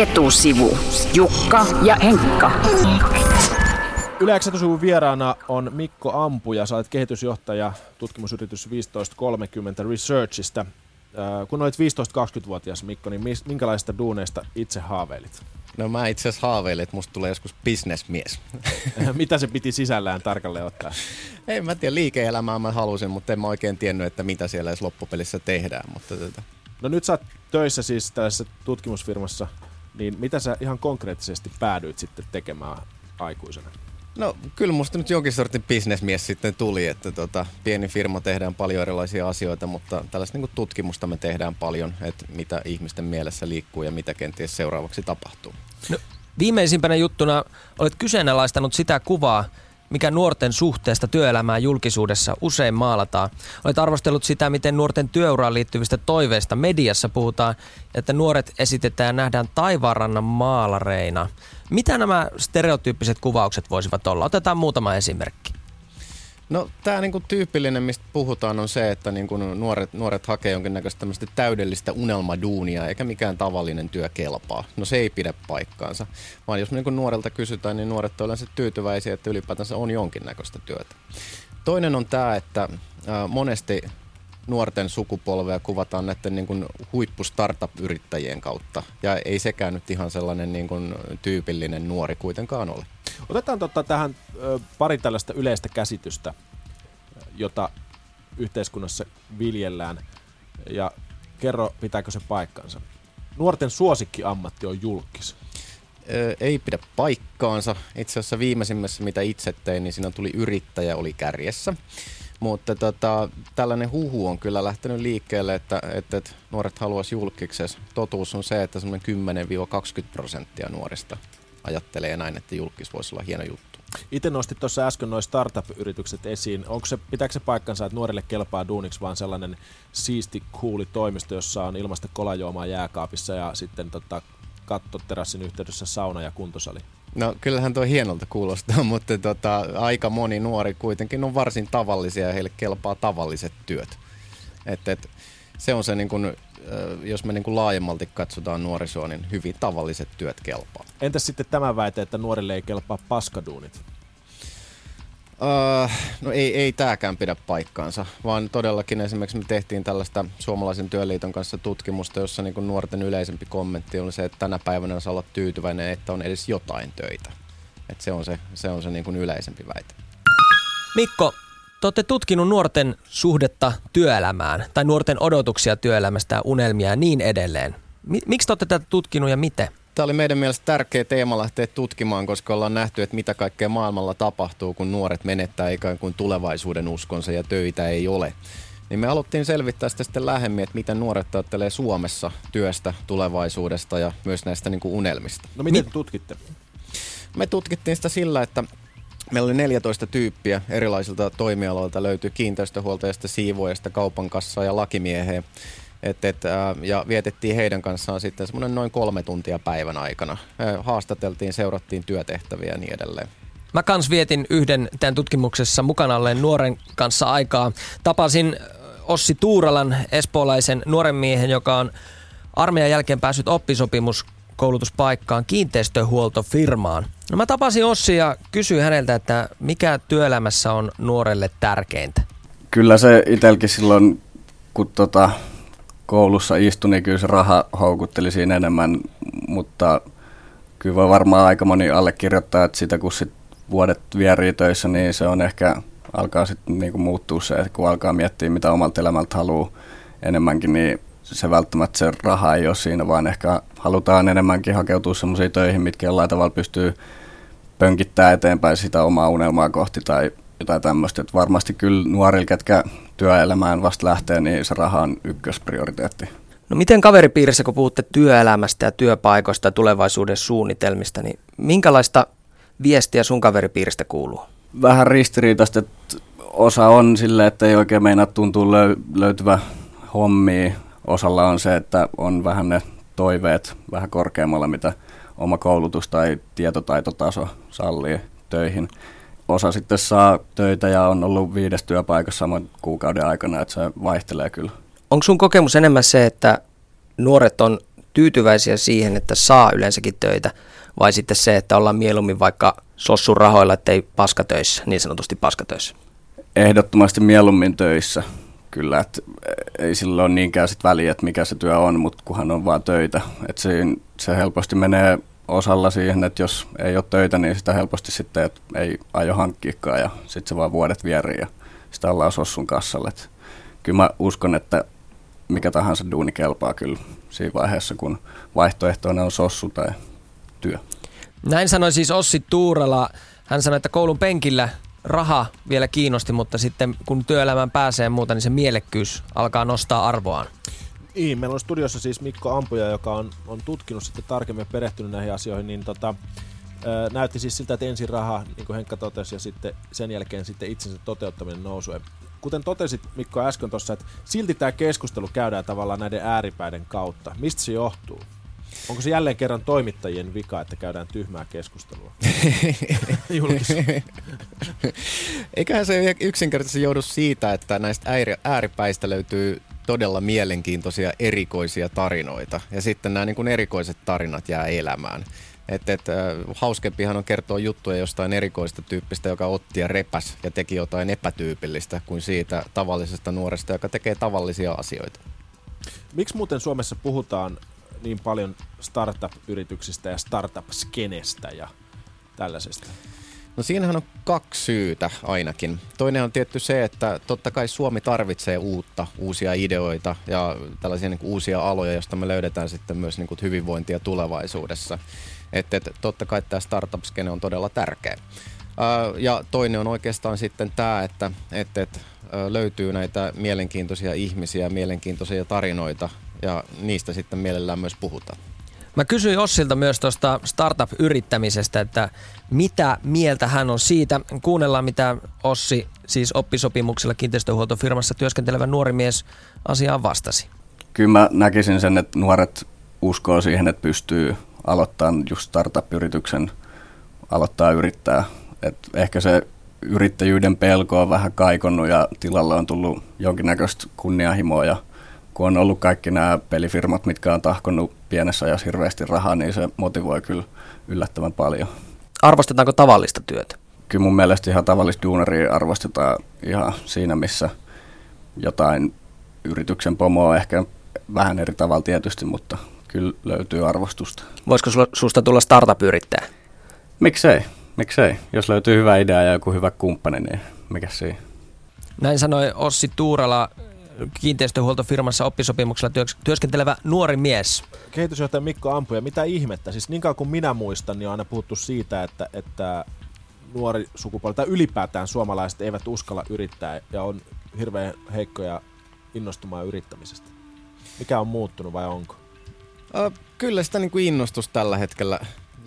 Etusivu. Jukka ja Henkka. Yleensä vieraana on Mikko Ampuja, sä olet kehitysjohtaja tutkimusyritys 1530 Researchista. Äh, kun olit 15-20-vuotias Mikko, niin minkälaista duuneista itse haaveilit? No mä itse asiassa haaveilin, että musta tulee joskus bisnesmies. Mitä se piti sisällään tarkalleen ottaa? Ei mä tiedä, liike-elämää mä halusin, mutta en mä oikein tiennyt, että mitä siellä edes loppupelissä tehdään. Mutta tätä. No nyt sä oot töissä siis tässä tutkimusfirmassa, niin mitä sä ihan konkreettisesti päädyit sitten tekemään aikuisena? No kyllä musta nyt jonkin sortin bisnesmies sitten tuli, että tota, pieni firma tehdään paljon erilaisia asioita, mutta tällaista niin tutkimusta me tehdään paljon, että mitä ihmisten mielessä liikkuu ja mitä kenties seuraavaksi tapahtuu. No, viimeisimpänä juttuna olet kyseenalaistanut sitä kuvaa, mikä nuorten suhteesta työelämään julkisuudessa usein maalataan. Olet arvostellut sitä, miten nuorten työuraan liittyvistä toiveista mediassa puhutaan, että nuoret esitetään ja nähdään taivaanrannan maalareina. Mitä nämä stereotyyppiset kuvaukset voisivat olla? Otetaan muutama esimerkki. No tämä niinku tyypillinen, mistä puhutaan, on se, että niinku nuoret, nuoret hakee jonkinnäköistä täydellistä unelmaduunia, eikä mikään tavallinen työ kelpaa. No se ei pidä paikkaansa, vaan jos niinku nuorelta kysytään, niin nuoret on yleensä tyytyväisiä, että ylipäätänsä on jonkinnäköistä työtä. Toinen on tämä, että monesti nuorten sukupolvea kuvataan näiden niin kuin huippu-startup-yrittäjien kautta. Ja ei sekään nyt ihan sellainen niin kuin tyypillinen nuori kuitenkaan ole. Otetaan totta tähän pari tällaista yleistä käsitystä, jota yhteiskunnassa viljellään. Ja kerro, pitääkö se paikkansa. Nuorten suosikkiammatti on julkis. ei pidä paikkaansa. Itse asiassa viimeisimmässä, mitä itse tein, niin siinä tuli yrittäjä oli kärjessä. Mutta tota, tällainen huhu on kyllä lähtenyt liikkeelle, että, että, että nuoret haluaisi julkiksessa. Totuus on se, että semmoinen 10-20 prosenttia nuorista ajattelee näin, että julkis voisi olla hieno juttu. Itse nostit tuossa äsken noin startup-yritykset esiin. Onko se, pitääkö se paikkansa, että nuorille kelpaa duuniksi vaan sellainen siisti, kuuli toimisto, jossa on ilmasta kolajuomaa jääkaapissa ja sitten tota, kattoterassin yhteydessä sauna ja kuntosali? No kyllähän tuo hienolta kuulostaa, mutta tota, aika moni nuori kuitenkin on varsin tavallisia ja heille kelpaa tavalliset työt. Et, et, se on se, niin kun, jos me niin kun laajemmalti katsotaan nuorisoa, niin hyvin tavalliset työt kelpaa. Entäs sitten tämä väite, että nuorille ei kelpaa paskaduunit? Uh, no ei, ei tämäkään pidä paikkaansa, vaan todellakin esimerkiksi me tehtiin tällaista Suomalaisen työliiton kanssa tutkimusta, jossa niin nuorten yleisempi kommentti oli se, että tänä päivänä saa olla tyytyväinen, että on edes jotain töitä. Et se on se, se, on se niin yleisempi väite. Mikko, te olette tutkinut nuorten suhdetta työelämään tai nuorten odotuksia työelämästä, unelmia ja niin edelleen. Miksi te olette tätä tutkinut ja miten? Tämä oli meidän mielestä tärkeä teema lähteä tutkimaan, koska ollaan nähty, että mitä kaikkea maailmalla tapahtuu, kun nuoret menettää ikään kuin tulevaisuuden uskonsa ja töitä ei ole. Niin me haluttiin selvittää sitä sitten lähemmin, että miten nuoret ajattelee Suomessa työstä, tulevaisuudesta ja myös näistä niin kuin unelmista. No miten te tutkitte? Me tutkittiin sitä sillä, että Meillä oli 14 tyyppiä erilaisilta toimialoilta. Löytyi kiinteistöhuoltajasta, siivoajasta, kaupan kassaa ja lakimieheen. Et, et, ja vietettiin heidän kanssaan sitten semmoinen noin kolme tuntia päivän aikana. Haastateltiin, seurattiin työtehtäviä ja niin edelleen. Mä kans vietin yhden tämän tutkimuksessa mukana olleen nuoren kanssa aikaa. Tapasin Ossi Tuuralan, espoolaisen nuoren miehen, joka on armeijan jälkeen päässyt oppisopimuskoulutuspaikkaan kiinteistöhuoltofirmaan. No mä tapasin Ossi ja kysyin häneltä, että mikä työelämässä on nuorelle tärkeintä? Kyllä se itselläkin silloin, kun tota, koulussa istui, niin kyllä se raha houkutteli siinä enemmän, mutta kyllä voi varmaan aika moni allekirjoittaa, että sitä kun sit vuodet vierii töissä, niin se on ehkä alkaa sitten niinku muuttua se, kun alkaa miettiä, mitä omalta elämältä haluaa enemmänkin, niin se välttämättä se raha ei ole siinä, vaan ehkä halutaan enemmänkin hakeutua sellaisiin töihin, mitkä jollain tavalla pystyy pönkittää eteenpäin sitä omaa unelmaa kohti tai jotain tämmöistä. Että varmasti kyllä nuorilla, ketkä työelämään vasta lähtee, niin se raha on ykkösprioriteetti. No miten kaveripiirissä, kun puhutte työelämästä ja työpaikoista ja tulevaisuuden suunnitelmista, niin minkälaista viestiä sun kaveripiiristä kuuluu? Vähän ristiriitaista, että osa on sille, että ei oikein meinaa tuntuu löy- löytyvä hommia. Osalla on se, että on vähän ne toiveet vähän korkeammalla, mitä oma koulutus tai tietotaitotaso sallii töihin osa sitten saa töitä ja on ollut viides työpaikassa saman kuukauden aikana, että se vaihtelee kyllä. Onko sun kokemus enemmän se, että nuoret on tyytyväisiä siihen, että saa yleensäkin töitä, vai sitten se, että ollaan mieluummin vaikka sossun rahoilla, ettei paskatöissä, niin sanotusti paskatöissä? Ehdottomasti mieluummin töissä. Kyllä, että ei sillä ole niinkään sit väliä, että mikä se työ on, mutta kunhan on vaan töitä. Että se, se helposti menee osalla siihen, että jos ei ole töitä, niin sitä helposti sitten että ei aio hankkiikaan ja sitten se vaan vuodet vierii ja sitä ollaan sossun kassalle. Et kyllä mä uskon, että mikä tahansa duuni kelpaa kyllä siinä vaiheessa, kun vaihtoehtoina on sossu tai työ. Näin sanoi siis Ossi Tuurala. Hän sanoi, että koulun penkillä raha vielä kiinnosti, mutta sitten kun työelämään pääsee ja muuta, niin se mielekkyys alkaa nostaa arvoaan. Niin, meillä on studiossa siis Mikko Ampuja, joka on, on tutkinut sitten tarkemmin ja perehtynyt näihin asioihin, niin tota, näytti siis siltä, että ensin raha, niin kuin Henkka totesi, ja sitten sen jälkeen sitten itsensä toteuttaminen nousuu. Kuten totesit Mikko äsken tuossa, että silti tämä keskustelu käydään tavallaan näiden ääripäiden kautta. Mistä se johtuu? Onko se jälleen kerran toimittajien vika, että käydään tyhmää keskustelua? Eiköhän se yksinkertaisesti joudu siitä, että näistä ääripäistä löytyy todella mielenkiintoisia erikoisia tarinoita. Ja sitten nämä niin kuin erikoiset tarinat jää elämään. Et, et, hauskempihan on kertoa juttuja jostain erikoista tyyppistä, joka otti ja repäs ja teki jotain epätyypillistä kuin siitä tavallisesta nuoresta, joka tekee tavallisia asioita. Miksi muuten Suomessa puhutaan niin paljon startup-yrityksistä ja startup-skenestä ja tällaisesta? No siinähän on kaksi syytä ainakin. Toinen on tietty se, että totta kai Suomi tarvitsee uutta, uusia ideoita ja tällaisia niin kuin uusia aloja, joista me löydetään sitten myös niin kuin hyvinvointia tulevaisuudessa. Että et, totta kai tämä startup-skene on todella tärkeä. Ja toinen on oikeastaan sitten tämä, että et, et, löytyy näitä mielenkiintoisia ihmisiä, mielenkiintoisia tarinoita ja niistä sitten mielellään myös puhutaan. Mä kysyin Ossilta myös tuosta startup-yrittämisestä, että mitä mieltä hän on siitä. Kuunnellaan, mitä Ossi, siis oppisopimuksella kiinteistöhuoltofirmassa työskentelevä nuori mies asiaan vastasi. Kyllä mä näkisin sen, että nuoret uskoo siihen, että pystyy aloittamaan just startup-yrityksen, aloittaa yrittää. Et ehkä se yrittäjyyden pelko on vähän kaikonnut ja tilalle on tullut jonkinnäköistä kunnianhimoa ja kun on ollut kaikki nämä pelifirmat, mitkä on tahkonnut pienessä ajassa hirveästi rahaa, niin se motivoi kyllä yllättävän paljon. Arvostetaanko tavallista työtä? Kyllä mun mielestä ihan tavallista duunaria arvostetaan ihan siinä, missä jotain yrityksen pomoa ehkä vähän eri tavalla tietysti, mutta kyllä löytyy arvostusta. Voisiko susta tulla startup-yrittäjä? Miksei, miksei. Jos löytyy hyvä idea ja joku hyvä kumppani, niin mikä siinä? Näin sanoi Ossi Tuurala, kiinteistöhuoltofirmassa oppisopimuksella työskentelevä nuori mies. Kehitysjohtaja Mikko Ampuja, mitä ihmettä? Siis niin kauan kuin minä muistan, niin on aina puhuttu siitä, että, että nuori sukupolvi tai ylipäätään suomalaiset eivät uskalla yrittää ja on hirveän heikkoja innostumaan yrittämisestä. Mikä on muuttunut vai onko? Kyllä sitä niin kuin innostus tällä hetkellä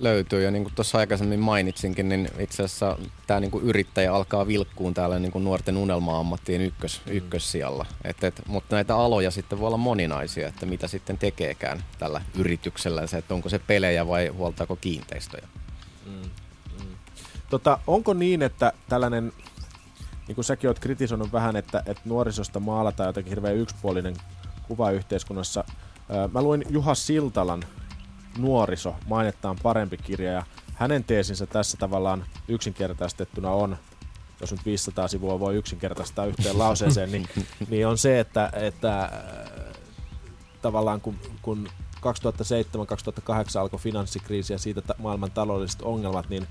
löytyy. Ja niin kuin tuossa aikaisemmin mainitsinkin, niin itse asiassa tämä niin kuin yrittäjä alkaa vilkkuun täällä niin kuin nuorten unelma-ammattien ykkös, mm. ykkössijalla. Et, et, mutta näitä aloja sitten voi olla moninaisia, että mitä sitten tekeekään tällä yrityksellä, se, että onko se pelejä vai huoltaako kiinteistöjä. Mm, mm. Tota, onko niin, että tällainen, niin kuin säkin olet kritisoinut vähän, että, että nuorisosta maalataan jotenkin hirveän yksipuolinen kuva yhteiskunnassa. Mä luin Juha Siltalan nuoriso mainittaan parempi kirja. Ja hänen teesinsä tässä tavallaan yksinkertaistettuna on, jos nyt 500 sivua voi yksinkertaistaa yhteen lauseeseen, niin, niin on se, että, että äh, tavallaan kun, kun 2007-2008 alkoi finanssikriisi ja siitä ta- maailman taloudelliset ongelmat, niin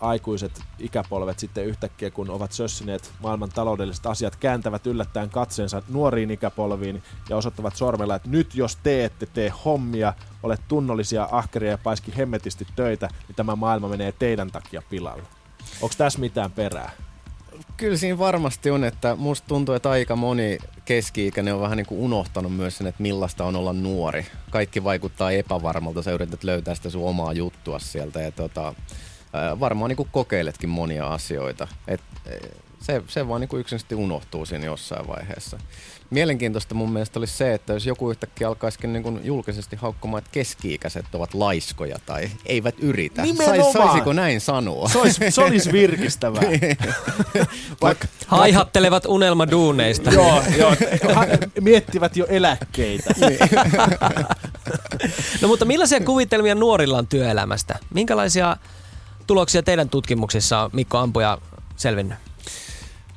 aikuiset ikäpolvet sitten yhtäkkiä, kun ovat sössineet maailman taloudelliset asiat, kääntävät yllättäen katseensa nuoriin ikäpolviin ja osoittavat sormella, että nyt jos te ette tee hommia, olet tunnollisia, ahkeria ja paiski hemmetisti töitä, niin tämä maailma menee teidän takia pilalle. Onko tässä mitään perää? Kyllä siinä varmasti on, että musta tuntuu, että aika moni keski-ikäinen on vähän niin kuin unohtanut myös sen, että millaista on olla nuori. Kaikki vaikuttaa epävarmalta, sä yrität löytää sitä sun omaa juttua sieltä ja tota, varmaan niin kuin kokeiletkin monia asioita. Et, e, se, se vaan niin kuin yksinkertaisesti unohtuu siinä jossain vaiheessa. Mielenkiintoista mun mielestä olisi se, että jos joku yhtäkkiä alkaisikin niin kuin julkisesti haukkumaan, että keski-ikäiset ovat laiskoja tai eivät yritä. Sais, saisiko näin sanoa? Se olisi, se olisi virkistävää. Vaikka, Haihattelevat unelmaduuneista. joo, joo. Ha, miettivät jo eläkkeitä. Niin. No mutta millaisia kuvitelmia nuorilla on työelämästä? Minkälaisia tuloksia teidän tutkimuksissa Mikko Ampuja selvinnyt?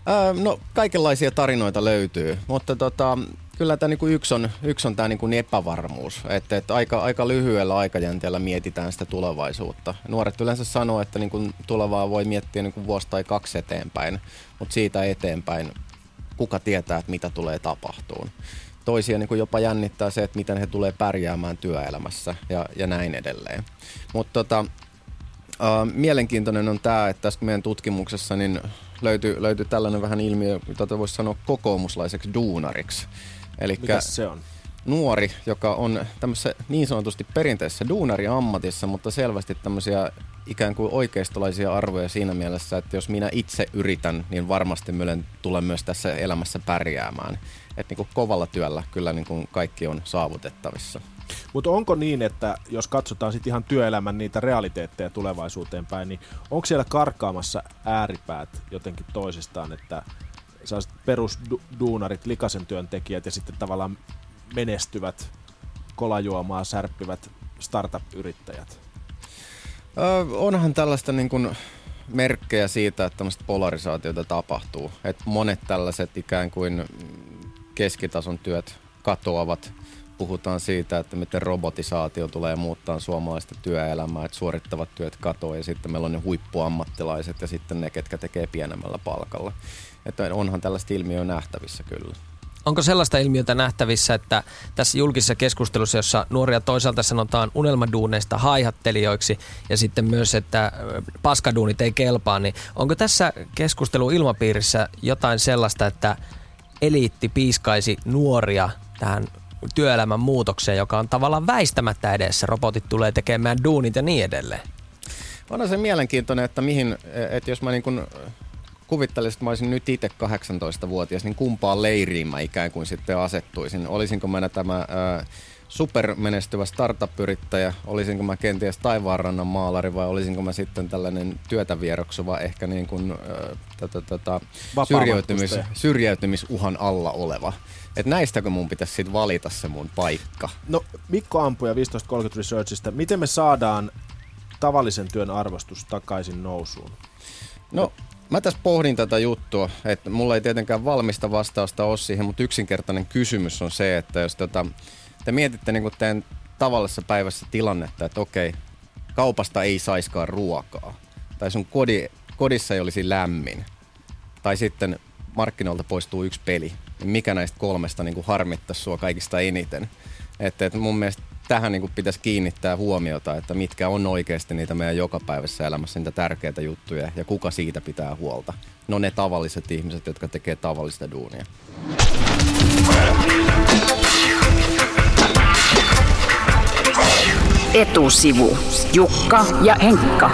Öö, no kaikenlaisia tarinoita löytyy, mutta tota, kyllä tämä niinku yksi on, yksi on tämä niinku epävarmuus, että et aika, aika lyhyellä aikajänteellä mietitään sitä tulevaisuutta. Nuoret yleensä sanoo, että niinku tulevaa voi miettiä niinku vuosi tai kaksi eteenpäin, mutta siitä eteenpäin kuka tietää, että mitä tulee tapahtuun. Toisia niin jopa jännittää se, että miten he tulee pärjäämään työelämässä ja, ja näin edelleen. Mutta tota, mielenkiintoinen on tämä, että tässä meidän tutkimuksessa niin löytyy, löytyy tällainen vähän ilmiö, jota voisi sanoa kokoomuslaiseksi duunariksi. Eli se on? Nuori, joka on tämmöisessä niin sanotusti perinteisessä duunariammatissa, mutta selvästi tämmöisiä ikään kuin oikeistolaisia arvoja siinä mielessä, että jos minä itse yritän, niin varmasti myölen tulen myös tässä elämässä pärjäämään. Että niin kuin kovalla työllä kyllä niin kuin kaikki on saavutettavissa. Mutta onko niin, että jos katsotaan sitten ihan työelämän niitä realiteetteja tulevaisuuteen päin, niin onko siellä karkaamassa ääripäät jotenkin toisistaan, että perusduunarit, likasen työntekijät ja sitten tavallaan menestyvät, kolajuomaa särppivät startup-yrittäjät? Öö, onhan tällaista niin kuin merkkejä siitä, että tämmöistä polarisaatiota tapahtuu. Et monet tällaiset ikään kuin keskitason työt katoavat. Puhutaan siitä, että miten robotisaatio tulee muuttaa suomalaista työelämää, että suorittavat työt katoaa ja sitten meillä on ne huippuammattilaiset ja sitten ne, ketkä tekee pienemmällä palkalla. Että onhan tällaista ilmiöä nähtävissä kyllä. Onko sellaista ilmiötä nähtävissä, että tässä julkisessa keskustelussa, jossa nuoria toisaalta sanotaan unelmaduuneista haihattelijoiksi ja sitten myös, että paskaduunit ei kelpaa, niin onko tässä keskustelu ilmapiirissä jotain sellaista, että eliitti piiskaisi nuoria tähän työelämän muutokseen, joka on tavallaan väistämättä edessä. Robotit tulee tekemään duunit ja niin edelleen. On se mielenkiintoinen, että mihin, että jos mä niin kun kuvittelisin, että mä olisin nyt itse 18-vuotias, niin kumpaan leiriin mä ikään kuin sitten asettuisin. Olisinko mä tämä ää, supermenestyvä startup-yrittäjä, olisinko mä kenties taivaanrannan maalari vai olisinko mä sitten tällainen työtä vieroksuva, ehkä niin kuin, ää, tätä, tätä, syrjäytymis, syrjäytymisuhan alla oleva. Et näistäkö mun pitäisi sitten valita se mun paikka? No Mikko Ampuja 1530 Researchista, miten me saadaan tavallisen työn arvostus takaisin nousuun? No Mä tässä pohdin tätä juttua, että mulla ei tietenkään valmista vastausta ole siihen, mutta yksinkertainen kysymys on se, että jos tota, te mietitte niin teidän tavallisessa päivässä tilannetta, että okei, kaupasta ei saiskaan ruokaa, tai sun kodi, kodissa ei olisi lämmin, tai sitten markkinoilta poistuu yksi peli, mikä näistä kolmesta niin kuin harmittaisi sua kaikista eniten? Että, että mun mielestä tähän niin kuin pitäisi kiinnittää huomiota, että mitkä on oikeasti niitä meidän jokapäiväisessä elämässä niitä tärkeitä juttuja ja kuka siitä pitää huolta. No ne tavalliset ihmiset, jotka tekee tavallista duunia. Etusivu. Jukka ja Henkka.